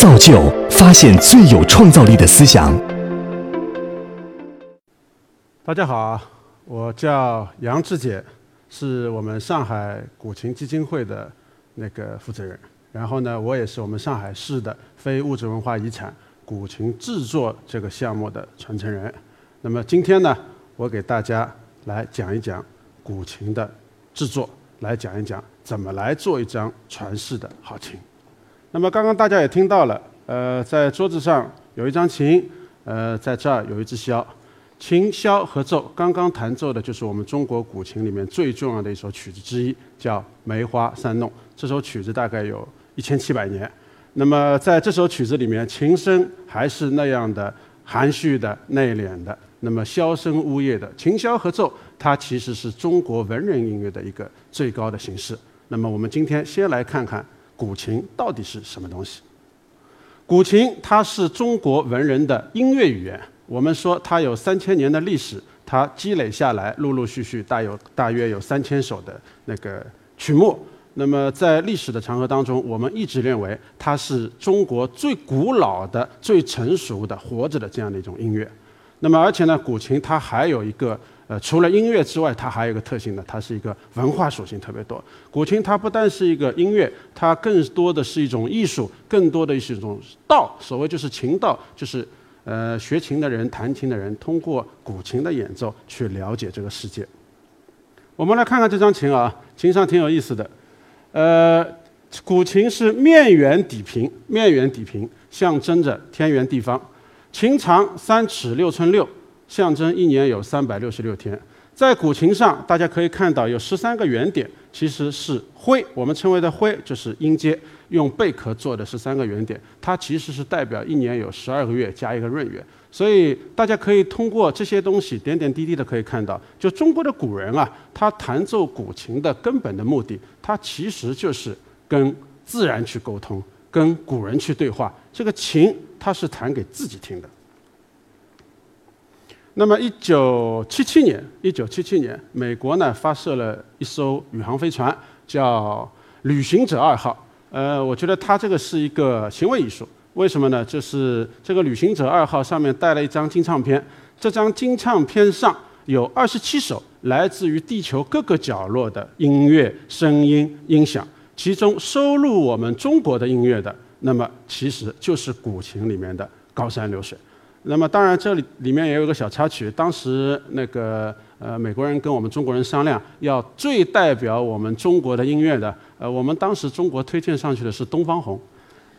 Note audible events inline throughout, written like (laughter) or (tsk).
造就发现最有创造力的思想。大家好，我叫杨志杰，是我们上海古琴基金会的那个负责人。然后呢，我也是我们上海市的非物质文化遗产古琴制作这个项目的传承人。那么今天呢，我给大家来讲一讲古琴的制作，来讲一讲怎么来做一张传世的好琴。那么刚刚大家也听到了，呃，在桌子上有一张琴，呃，在这儿有一支箫，琴箫合奏，刚刚弹奏的就是我们中国古琴里面最重要的一首曲子之一，叫《梅花三弄》。这首曲子大概有一千七百年。那么在这首曲子里面，琴声还是那样的含蓄的、内敛的，那么箫声呜咽的，琴箫合奏，它其实是中国文人音乐的一个最高的形式。那么我们今天先来看看。古琴到底是什么东西？古琴它是中国文人的音乐语言。我们说它有三千年的历史，它积累下来，陆陆续续大有大约有三千首的那个曲目。那么在历史的长河当中，我们一直认为它是中国最古老的、最成熟的、活着的这样的一种音乐。那么而且呢，古琴它还有一个。呃，除了音乐之外，它还有一个特性呢，它是一个文化属性特别多。古琴它不但是一个音乐，它更多的是一种艺术，更多的是一种道。所谓就是琴道，就是呃学琴的人、弹琴的人通过古琴的演奏去了解这个世界。我们来看看这张琴啊，琴上挺有意思的。呃，古琴是面圆底平，面圆底平象征着天圆地方。琴长三尺六寸六。象征一年有三百六十六天，在古琴上，大家可以看到有十三个圆点，其实是徽，我们称为的徽就是音阶，用贝壳做的十三个圆点，它其实是代表一年有十二个月加一个闰月。所以大家可以通过这些东西点点滴滴的可以看到，就中国的古人啊，他弹奏古琴的根本的目的，他其实就是跟自然去沟通，跟古人去对话。这个琴，它是弹给自己听的。那么，一九七七年，一九七七年，美国呢发射了一艘宇航飞船，叫“旅行者二号”。呃，我觉得它这个是一个行为艺术。为什么呢？就是这个“旅行者二号”上面带了一张金唱片，这张金唱片上有二十七首来自于地球各个角落的音乐、声音、音响，其中收录我们中国的音乐的，那么其实就是古琴里面的《高山流水》。那么当然，这里里面也有个小插曲。当时那个呃，美国人跟我们中国人商量，要最代表我们中国的音乐的，呃，我们当时中国推荐上去的是《东方红》，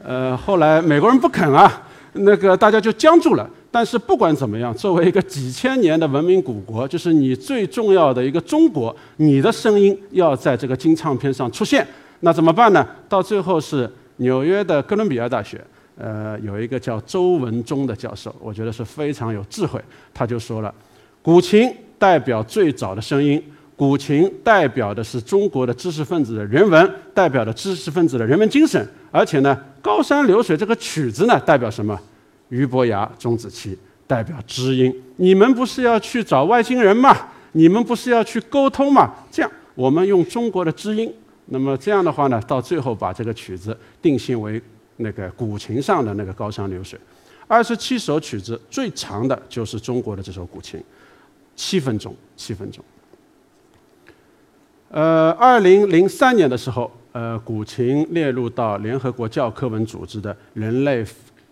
呃，后来美国人不肯啊，那个大家就僵住了。但是不管怎么样，作为一个几千年的文明古国，就是你最重要的一个中国，你的声音要在这个金唱片上出现，那怎么办呢？到最后是纽约的哥伦比亚大学。呃，有一个叫周文忠的教授，我觉得是非常有智慧。他就说了，古琴代表最早的声音，古琴代表的是中国的知识分子的人文，代表的知识分子的人文精神。而且呢，《高山流水》这个曲子呢，代表什么？俞伯牙、钟子期，代表知音。你们不是要去找外星人吗？你们不是要去沟通吗？这样，我们用中国的知音。那么这样的话呢，到最后把这个曲子定性为。那个古琴上的那个高山流水，二十七首曲子最长的就是中国的这首古琴，七分钟，七分钟。呃，二零零三年的时候，呃，古琴列入到联合国教科文组织的人类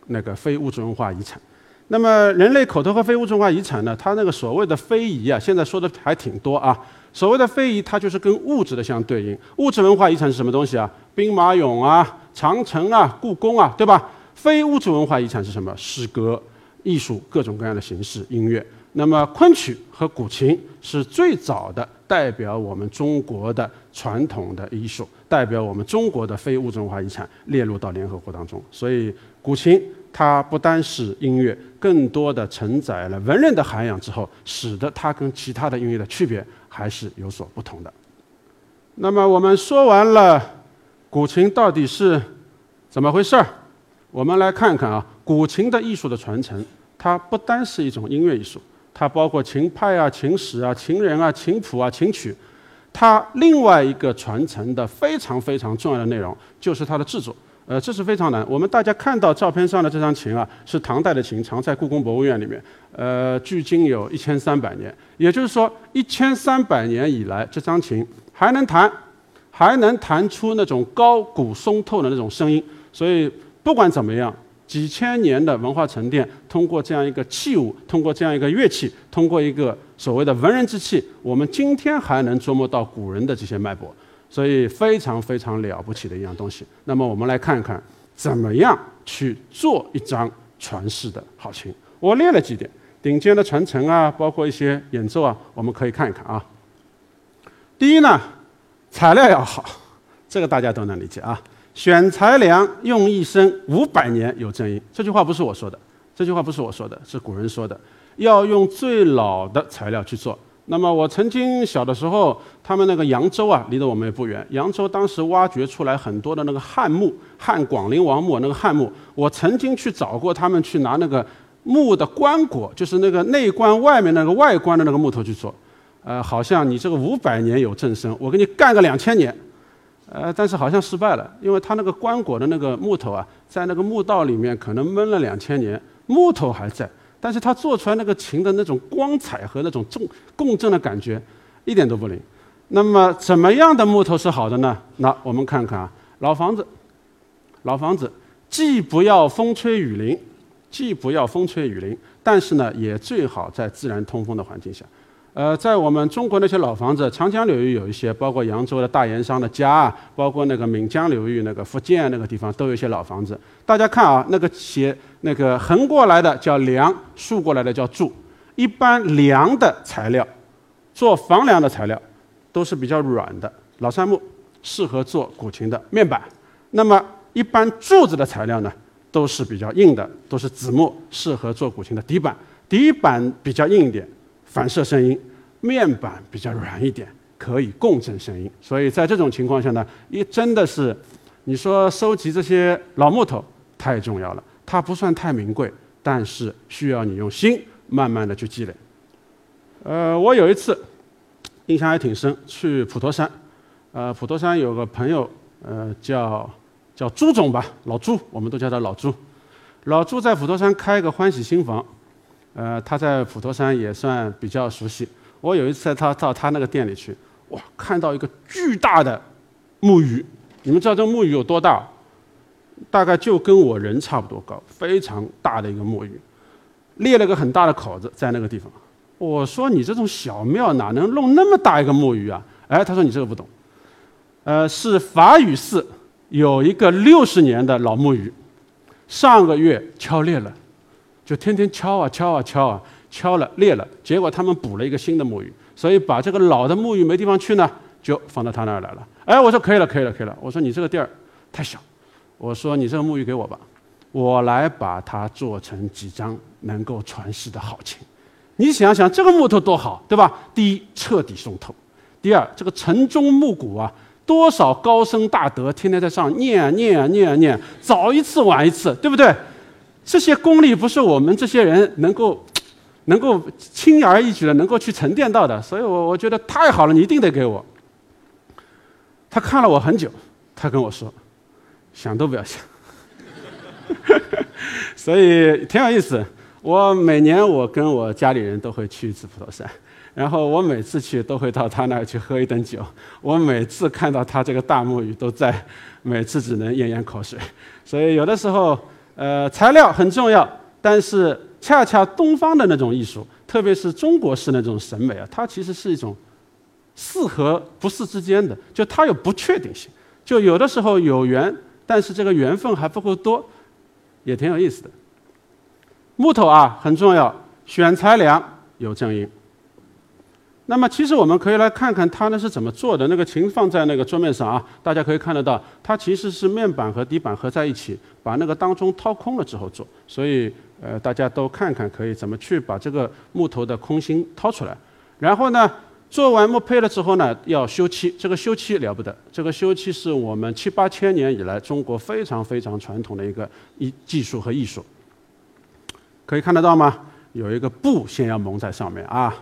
那个非物质文化遗产。那么，人类口头和非物质文化遗产呢，它那个所谓的非遗啊，现在说的还挺多啊。所谓的非遗，它就是跟物质的相对应。物质文化遗产是什么东西啊？兵马俑啊。长城啊，故宫啊，对吧？非物质文化遗产是什么？诗歌、艺术，各种各样的形式，音乐。那么昆曲和古琴是最早的代表我们中国的传统的艺术，代表我们中国的非物质文化遗产列入到联合国当中。所以，古琴它不单是音乐，更多的承载了文人的涵养之后，使得它跟其他的音乐的区别还是有所不同的。那么我们说完了。古琴到底是怎么回事儿？我们来看看啊，古琴的艺术的传承，它不单是一种音乐艺术，它包括琴派啊、琴史啊、琴人啊、琴谱啊、琴曲。它另外一个传承的非常非常重要的内容，就是它的制作。呃，这是非常难。我们大家看到照片上的这张琴啊，是唐代的琴，藏在故宫博物院里面。呃，距今有一千三百年，也就是说，一千三百年以来，这张琴还能弹，还能弹出那种高古松透的那种声音。所以，不管怎么样，几千年的文化沉淀，通过这样一个器物，通过这样一个乐器，通过一个所谓的文人之气，我们今天还能琢磨到古人的这些脉搏。所以非常非常了不起的一样东西。那么我们来看一看，怎么样去做一张传世的好琴。我列了几点，顶尖的传承啊，包括一些演奏啊，我们可以看一看啊。第一呢，材料要好，这个大家都能理解啊。选材良，用一生，五百年有正音。这句话不是我说的，这句话不是我说的，是古人说的。要用最老的材料去做。那么我曾经小的时候，他们那个扬州啊，离得我们也不远。扬州当时挖掘出来很多的那个汉墓，汉广陵王墓那个汉墓，我曾经去找过他们去拿那个墓的棺椁，就是那个内棺外面那个外观的那个木头去做。呃，好像你这个五百年有正声，我给你干个两千年。呃，但是好像失败了，因为他那个棺椁的那个木头啊，在那个墓道里面可能闷了两千年，木头还在。但是他做出来那个琴的那种光彩和那种重共振的感觉，一点都不灵。那么怎么样的木头是好的呢？那我们看看啊，老房子，老房子既不要风吹雨淋，既不要风吹雨淋，但是呢，也最好在自然通风的环境下。呃，在我们中国那些老房子，长江流域有一些，包括扬州的大盐商的家啊，包括那个闽江流域那个福建那个地方，都有一些老房子。大家看啊，那个斜那个横过来的叫梁，竖过来的叫柱。一般梁的材料，做房梁的材料，都是比较软的老杉木，适合做古琴的面板。那么一般柱子的材料呢，都是比较硬的，都是紫木，适合做古琴的底板。底板比较硬一点。反射声音，面板比较软一点，可以共振声音。所以在这种情况下呢，一真的是，你说收集这些老木头太重要了。它不算太名贵，但是需要你用心慢慢的去积累。呃，我有一次印象还挺深，去普陀山，呃，普陀山有个朋友，呃，叫叫朱总吧，老朱，我们都叫他老朱。老朱在普陀山开个欢喜新房。呃，他在普陀山也算比较熟悉。我有一次他到他那个店里去，哇，看到一个巨大的木鱼。你们知道这木鱼有多大？大概就跟我人差不多高，非常大的一个木鱼，裂了个很大的口子在那个地方。我说你这种小庙哪能弄那么大一个木鱼啊？哎，他说你这个不懂。呃，是法雨寺有一个六十年的老木鱼，上个月敲裂了。就天天敲啊敲啊敲啊，敲了裂了，结果他们补了一个新的木鱼，所以把这个老的木鱼没地方去呢，就放到他那儿来了。哎，我说可以了，可以了，可以了。我说你这个地儿太小，我说你这个木鱼给我吧，我来把它做成几张能够传世的好琴。你想想这个木头多好，对吧？第一，彻底松透；第二，这个城中木鼓啊，多少高僧大德天天在上念啊念啊念啊念，早一次晚一次，对不对？这些功力不是我们这些人能够 (tsk) 能够轻而易举的能够去沉淀到的，所以我我觉得太好了，你一定得给我。他看了我很久，他跟我说，想都不要想。(laughs) 所以挺有意思。我每年我跟我家里人都会去一次普陀山，然后我每次去都会到他那儿去喝一顿酒。我每次看到他这个大木鱼都在，每次只能咽咽口水。所以有的时候。呃，材料很重要，但是恰恰东方的那种艺术，特别是中国式那种审美啊，它其实是一种是和不是之间的，就它有不确定性，就有的时候有缘，但是这个缘分还不够多，也挺有意思的。木头啊很重要，选材良，有正音。那么其实我们可以来看看它呢是怎么做的。那个琴放在那个桌面上啊，大家可以看得到，它其实是面板和底板合在一起，把那个当中掏空了之后做。所以呃，大家都看看可以怎么去把这个木头的空心掏出来。然后呢，做完木胚了之后呢，要修漆。这个修漆了不得，这个修漆是我们七八千年以来中国非常非常传统的一个艺技术和艺术。可以看得到吗？有一个布先要蒙在上面啊。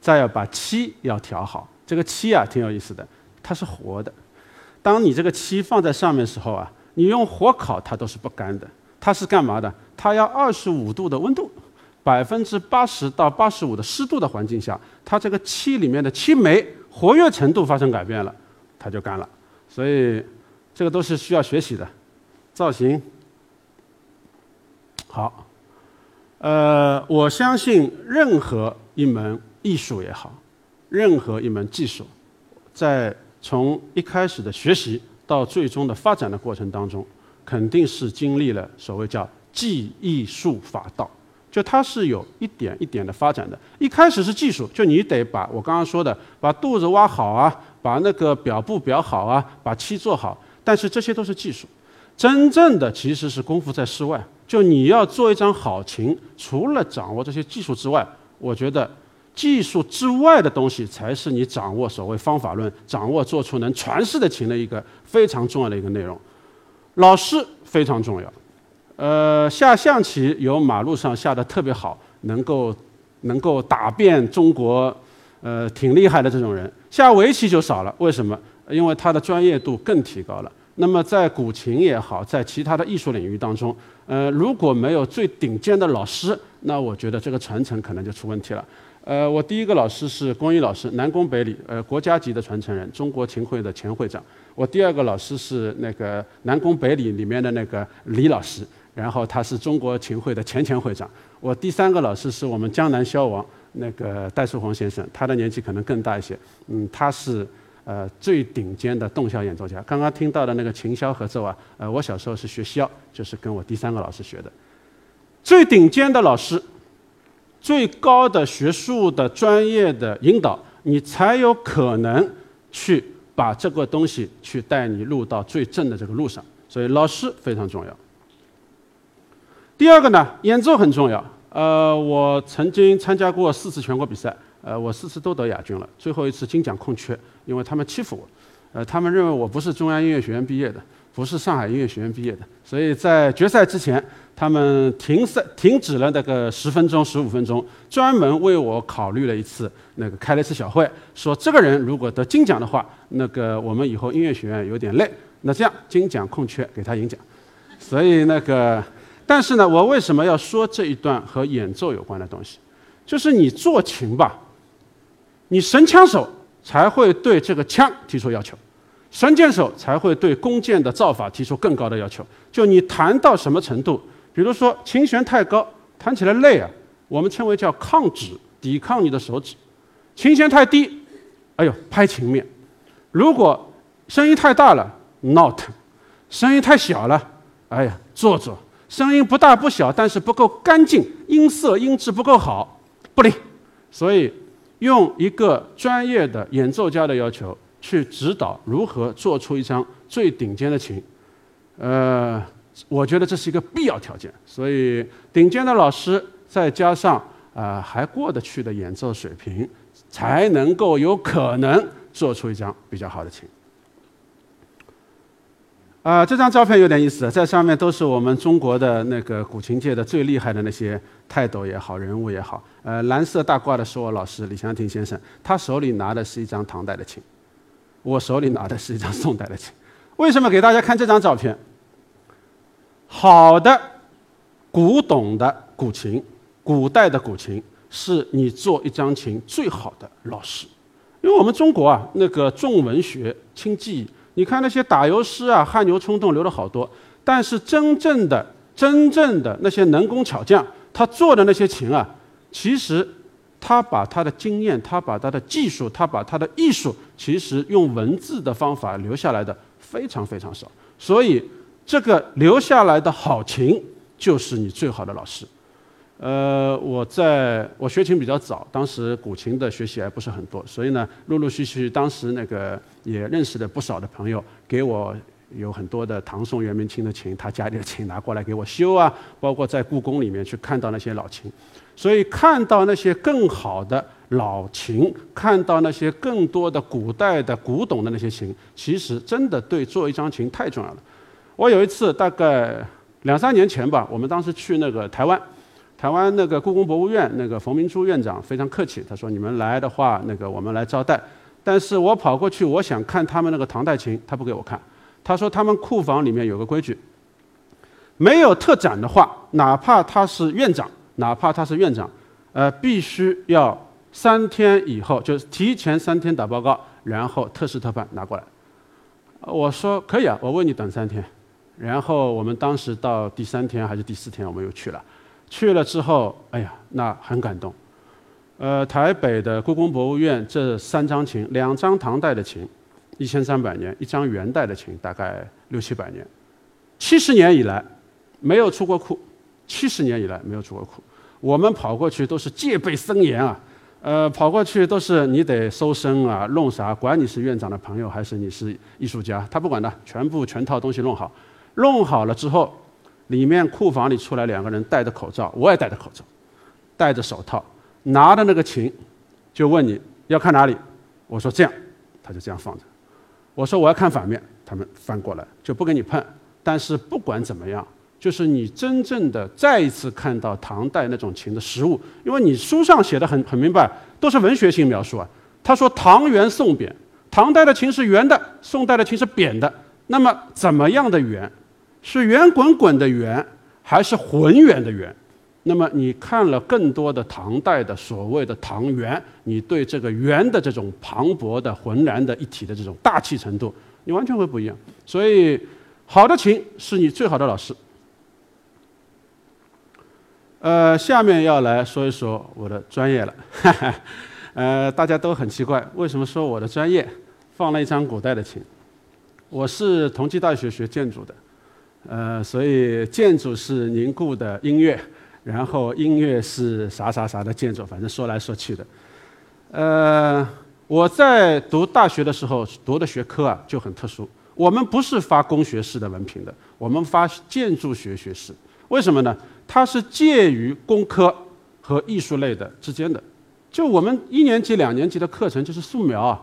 再要把漆要调好，这个漆啊挺有意思的，它是活的。当你这个漆放在上面的时候啊，你用火烤它都是不干的。它是干嘛的？它要二十五度的温度，百分之八十到八十五的湿度的环境下，它这个漆里面的漆酶活跃程度发生改变了，它就干了。所以这个都是需要学习的。造型好，呃，我相信任何一门艺术也好，任何一门技术，在从一开始的学习到最终的发展的过程当中。肯定是经历了所谓叫技艺术法道，就它是有一点一点的发展的。一开始是技术，就你得把我刚刚说的，把肚子挖好啊，把那个表布裱好啊，把漆做好。但是这些都是技术，真正的其实是功夫在室外。就你要做一张好琴，除了掌握这些技术之外，我觉得技术之外的东西才是你掌握所谓方法论、掌握做出能传世的琴的一个非常重要的一个内容。老师非常重要，呃，下象棋有马路上下的特别好，能够能够打遍中国，呃，挺厉害的这种人。下围棋就少了，为什么？因为他的专业度更提高了。那么在古琴也好，在其他的艺术领域当中，呃，如果没有最顶尖的老师，那我觉得这个传承可能就出问题了。呃，我第一个老师是公益老师，南宫北里，呃，国家级的传承人，中国琴会的前会长。我第二个老师是那个南宫北里里面的那个李老师，然后他是中国琴会的前前会长。我第三个老师是我们江南萧王那个戴树红先生，他的年纪可能更大一些，嗯，他是呃最顶尖的洞箫演奏家。刚刚听到的那个琴箫合奏啊，呃，我小时候是学箫，就是跟我第三个老师学的。最顶尖的老师。最高的学术的专业的引导，你才有可能去把这个东西去带你入到最正的这个路上。所以老师非常重要。第二个呢，演奏很重要。呃，我曾经参加过四次全国比赛，呃，我四次都得亚军了。最后一次金奖空缺，因为他们欺负我，呃，他们认为我不是中央音乐学院毕业的，不是上海音乐学院毕业的，所以在决赛之前。他们停赛，停止了那个十分钟、十五分钟，专门为我考虑了一次，那个开了一次小会，说这个人如果得金奖的话，那个我们以后音乐学院有点累，那这样金奖空缺给他赢奖。所以那个，但是呢，我为什么要说这一段和演奏有关的东西？就是你做琴吧，你神枪手才会对这个枪提出要求。神箭手才会对弓箭的造法提出更高的要求。就你弹到什么程度？比如说，琴弦太高，弹起来累啊，我们称为叫抗指，抵抗你的手指；琴弦太低，哎呦，拍琴面。如果声音太大了，not；声音太小了，哎呀，做作；声音不大不小，但是不够干净，音色音质不够好，不灵。所以，用一个专业的演奏家的要求去指导如何做出一张最顶尖的琴，呃。我觉得这是一个必要条件，所以顶尖的老师再加上啊还过得去的演奏水平，才能够有可能做出一张比较好的琴。啊，这张照片有点意思，在上面都是我们中国的那个古琴界的最厉害的那些泰斗也好，人物也好。呃，蓝色大褂的是我老师李祥霆先生，他手里拿的是一张唐代的琴，我手里拿的是一张宋代的琴。为什么给大家看这张照片？好的，古董的古琴，古代的古琴，是你做一张琴最好的老师。因为我们中国啊，那个重文学轻技艺，你看那些打油诗啊，汗牛充栋流了好多。但是真正的、真正的那些能工巧匠，他做的那些琴啊，其实他把他的经验，他把他的技术，他把他的艺术，其实用文字的方法留下来的非常非常少。所以。这个留下来的好琴就是你最好的老师。呃，我在我学琴比较早，当时古琴的学习还不是很多，所以呢，陆陆续续当时那个也认识了不少的朋友，给我有很多的唐宋元明清的琴，他家里的琴拿过来给我修啊，包括在故宫里面去看到那些老琴，所以看到那些更好的老琴，看到那些更多的古代的古董的那些琴，其实真的对做一张琴太重要了。我有一次，大概两三年前吧，我们当时去那个台湾，台湾那个故宫博物院，那个冯明珠院长非常客气，他说你们来的话，那个我们来招待。但是我跑过去，我想看他们那个唐代琴，他不给我看，他说他们库房里面有个规矩，没有特展的话，哪怕他是院长，哪怕他是院长，呃，必须要三天以后，就是提前三天打报告，然后特事特办拿过来。我说可以啊，我为你等三天。然后我们当时到第三天还是第四天，我们又去了。去了之后，哎呀，那很感动。呃，台北的故宫博物院这三张琴，两张唐代的琴，一千三百年；一张元代的琴，大概六七百年。七十年以来没有出过库，七十年以来没有出过库。我们跑过去都是戒备森严啊，呃，跑过去都是你得搜身啊，弄啥？管你是院长的朋友还是你是艺术家，他不管的，全部全套东西弄好。弄好了之后，里面库房里出来两个人戴着口罩，我也戴着口罩，戴着手套。拿着那个琴，就问你要看哪里，我说这样，他就这样放着。我说我要看反面，他们翻过来就不给你碰。但是不管怎么样，就是你真正的再一次看到唐代那种琴的实物，因为你书上写的很很明白，都是文学性描述啊。他说唐圆宋扁，唐代的琴是圆的，宋代的琴是扁的。那么怎么样的圆？是圆滚滚的圆，还是浑圆的圆？那么你看了更多的唐代的所谓的唐元，你对这个元的这种磅礴的、浑然的一体的这种大气程度，你完全会不一样。所以，好的琴是你最好的老师。呃，下面要来说一说我的专业了。(laughs) 呃，大家都很奇怪，为什么说我的专业放了一张古代的琴？我是同济大学学建筑的，呃，所以建筑是凝固的音乐。然后音乐是啥啥啥的建筑，反正说来说去的。呃，我在读大学的时候读的学科啊就很特殊，我们不是发工学士的文凭的，我们发建筑学学士。为什么呢？它是介于工科和艺术类的之间的。就我们一年级、两年级的课程就是素描啊、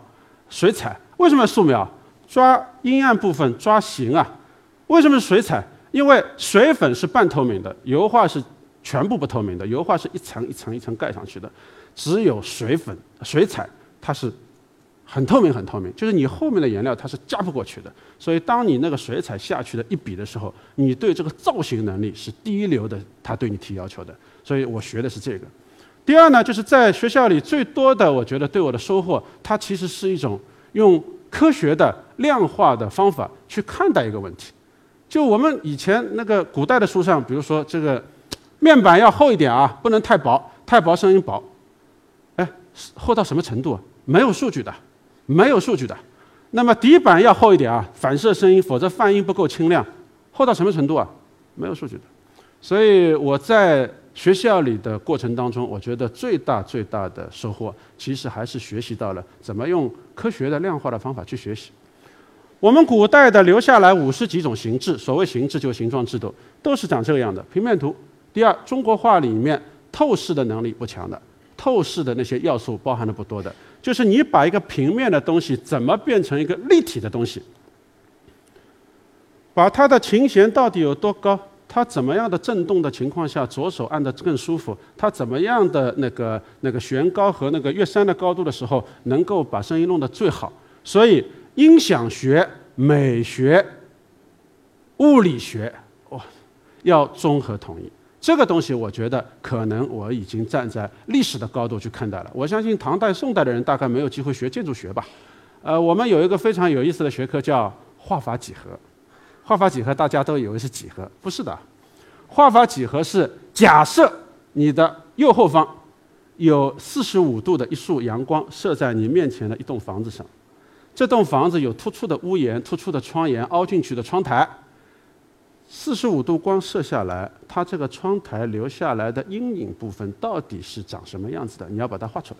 水彩。为什么素描？抓阴暗部分，抓形啊。为什么是水彩？因为水粉是半透明的，油画是。全部不透明的油画是一层一层一层盖上去的，只有水粉、水彩它是很透明很透明，就是你后面的颜料它是加不过去的。所以当你那个水彩下去的一笔的时候，你对这个造型能力是第一流的，他对你提要求的。所以我学的是这个。第二呢，就是在学校里最多的，我觉得对我的收获，它其实是一种用科学的量化的方法去看待一个问题。就我们以前那个古代的书上，比如说这个。面板要厚一点啊，不能太薄，太薄声音薄。哎，厚到什么程度啊？没有数据的，没有数据的。那么底板要厚一点啊，反射声音，否则泛音不够清亮。厚到什么程度啊？没有数据的。所以我在学校里的过程当中，我觉得最大最大的收获，其实还是学习到了怎么用科学的量化的方法去学习。我们古代的留下来五十几种形制，所谓形制就是形状制度，都是长这个样的平面图。第二，中国画里面透视的能力不强的，透视的那些要素包含的不多的，就是你把一个平面的东西怎么变成一个立体的东西，把它的琴弦到底有多高，它怎么样的震动的情况下左手按的更舒服，它怎么样的那个那个弦高和那个乐山的高度的时候，能够把声音弄得最好。所以音响学、美学、物理学，哇，要综合统一。这个东西，我觉得可能我已经站在历史的高度去看待了。我相信唐代、宋代的人大概没有机会学建筑学吧。呃，我们有一个非常有意思的学科叫画法几何。画法几何大家都以为是几何，不是的。画法几何是假设你的右后方有四十五度的一束阳光射在你面前的一栋房子上，这栋房子有突出的屋檐、突出的窗檐、凹进去的窗台。四十五度光射下来，它这个窗台留下来的阴影部分到底是长什么样子的？你要把它画出来。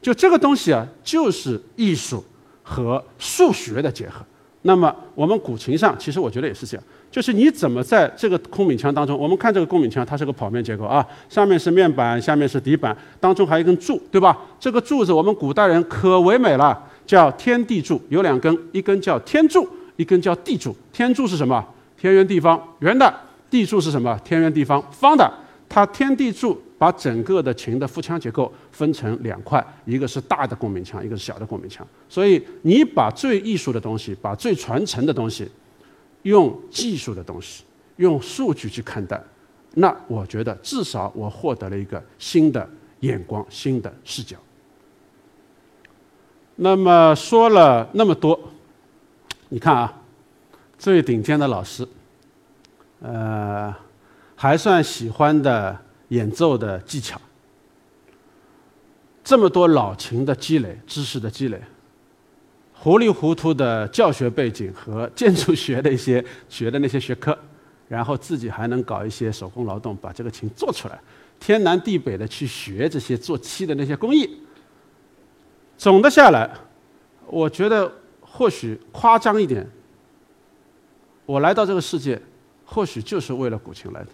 就这个东西啊，就是艺术和数学的结合。那么我们古琴上，其实我觉得也是这样，就是你怎么在这个空鸣腔当中，我们看这个空鸣腔，它是个跑面结构啊，上面是面板，下面是底板，当中还有一根柱，对吧？这个柱子我们古代人可唯美了，叫天地柱，有两根，一根叫天柱，一根叫地柱。天柱是什么？天圆地方，圆的；地柱是什么？天圆地方，方的。它天地柱把整个的琴的腹腔结构分成两块，一个是大的共鸣腔，一个是小的共鸣腔。所以你把最艺术的东西，把最传承的东西，用技术的东西，用数据去看待，那我觉得至少我获得了一个新的眼光、新的视角。那么说了那么多，你看啊，最顶尖的老师，呃，还算喜欢的。演奏的技巧，这么多老琴的积累、知识的积累，糊里糊涂的教学背景和建筑学的一些学的那些学科，然后自己还能搞一些手工劳动，把这个琴做出来，天南地北的去学这些做漆的那些工艺。总的下来，我觉得或许夸张一点，我来到这个世界，或许就是为了古琴来的。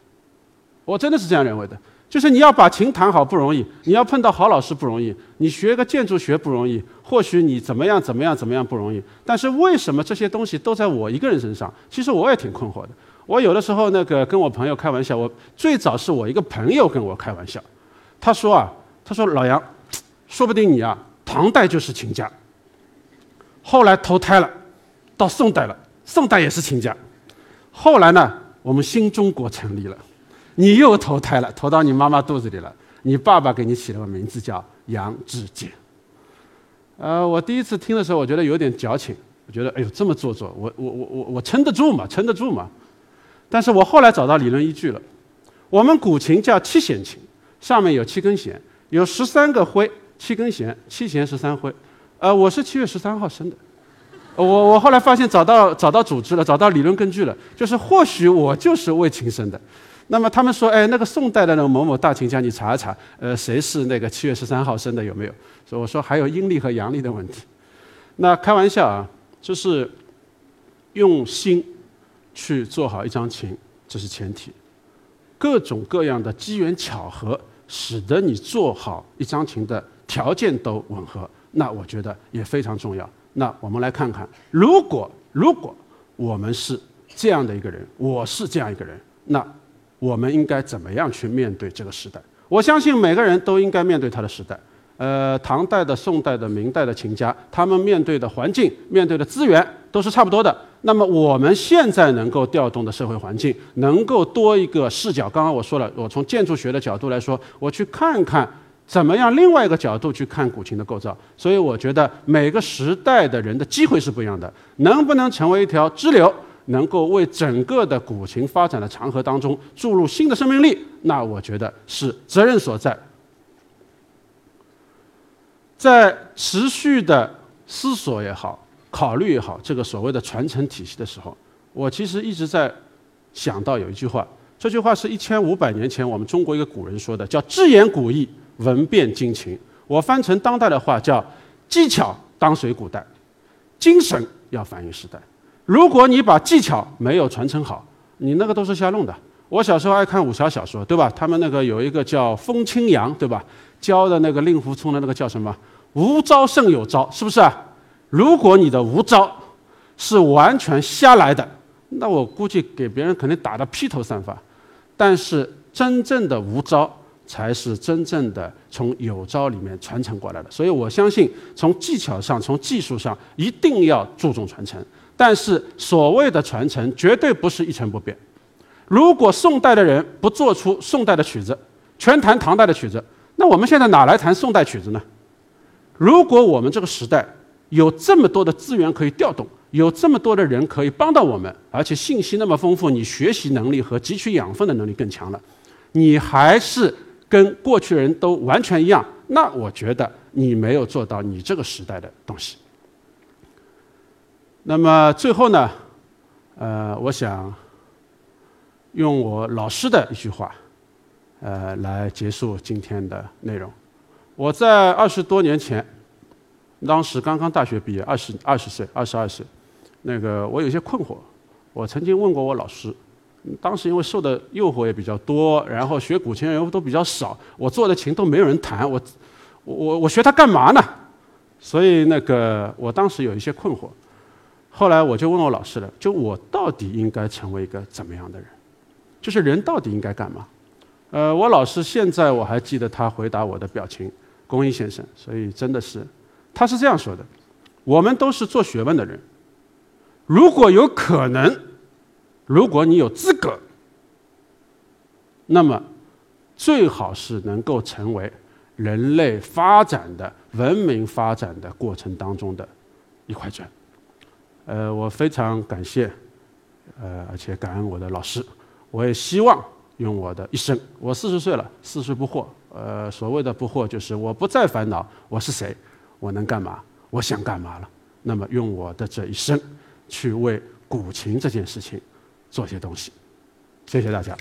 我真的是这样认为的，就是你要把琴弹好不容易，你要碰到好老师不容易，你学个建筑学不容易，或许你怎么样怎么样怎么样不容易。但是为什么这些东西都在我一个人身上？其实我也挺困惑的。我有的时候那个跟我朋友开玩笑，我最早是我一个朋友跟我开玩笑，他说啊，他说老杨，说不定你啊，唐代就是琴家，后来投胎了，到宋代了，宋代也是琴家，后来呢，我们新中国成立了。你又投胎了，投到你妈妈肚子里了。你爸爸给你起了个名字叫杨志坚。呃，我第一次听的时候，我觉得有点矫情，我觉得哎呦这么做作，我我我我我撑得住吗？撑得住吗？但是我后来找到理论依据了。我们古琴叫七弦琴，上面有七根弦，有十三个徽，七根弦，七弦十三徽。呃，我是七月十三号生的。我我后来发现找到找到组织了，找到理论根据了，就是或许我就是为琴生的。那么他们说，哎，那个宋代的那个某某大琴家，你查一查，呃，谁是那个七月十三号生的，有没有？所以我说还有阴历和阳历的问题。那开玩笑啊，就是用心去做好一张琴，这是前提。各种各样的机缘巧合，使得你做好一张琴的条件都吻合，那我觉得也非常重要。那我们来看看，如果如果我们是这样的一个人，我是这样一个人，那。我们应该怎么样去面对这个时代？我相信每个人都应该面对他的时代。呃，唐代的、宋代的、明代的琴家，他们面对的环境、面对的资源都是差不多的。那么我们现在能够调动的社会环境，能够多一个视角。刚刚我说了，我从建筑学的角度来说，我去看看怎么样另外一个角度去看古琴的构造。所以我觉得每个时代的人的机会是不一样的，能不能成为一条支流？能够为整个的古琴发展的长河当中注入新的生命力，那我觉得是责任所在。在持续的思索也好、考虑也好，这个所谓的传承体系的时候，我其实一直在想到有一句话，这句话是一千五百年前我们中国一个古人说的，叫“知言古意，文变今琴”。我翻成当代的话叫“技巧当随古代，精神要反映时代”。如果你把技巧没有传承好，你那个都是瞎弄的。我小时候爱看武侠小说，对吧？他们那个有一个叫风清扬，对吧？教的那个令狐冲的那个叫什么？无招胜有招，是不是啊？如果你的无招是完全瞎来的，那我估计给别人肯定打得披头散发。但是真正的无招才是真正的从有招里面传承过来的。所以我相信，从技巧上、从技术上，一定要注重传承。但是所谓的传承绝对不是一成不变。如果宋代的人不做出宋代的曲子，全弹唐代的曲子，那我们现在哪来弹宋代曲子呢？如果我们这个时代有这么多的资源可以调动，有这么多的人可以帮到我们，而且信息那么丰富，你学习能力和汲取养分的能力更强了，你还是跟过去人都完全一样，那我觉得你没有做到你这个时代的东西。那么最后呢，呃，我想用我老师的一句话，呃，来结束今天的内容。我在二十多年前，当时刚刚大学毕业，二十二十岁，二十二岁，那个我有些困惑。我曾经问过我老师，当时因为受的诱惑也比较多，然后学古琴人都比较少，我做的琴都没有人弹，我我我学它干嘛呢？所以那个我当时有一些困惑。后来我就问我老师了，就我到底应该成为一个怎么样的人？就是人到底应该干嘛？呃，我老师现在我还记得他回答我的表情，公益先生，所以真的是，他是这样说的：我们都是做学问的人，如果有可能，如果你有资格，那么最好是能够成为人类发展的文明发展的过程当中的一块砖。呃，我非常感谢，呃，而且感恩我的老师，我也希望。用我的一生，我四十岁了，四十不惑。呃，所谓的不惑，就是我不再烦恼我是谁，我能干嘛，我想干嘛了。那么，用我的这一生，去为古琴这件事情做些东西。谢谢大家。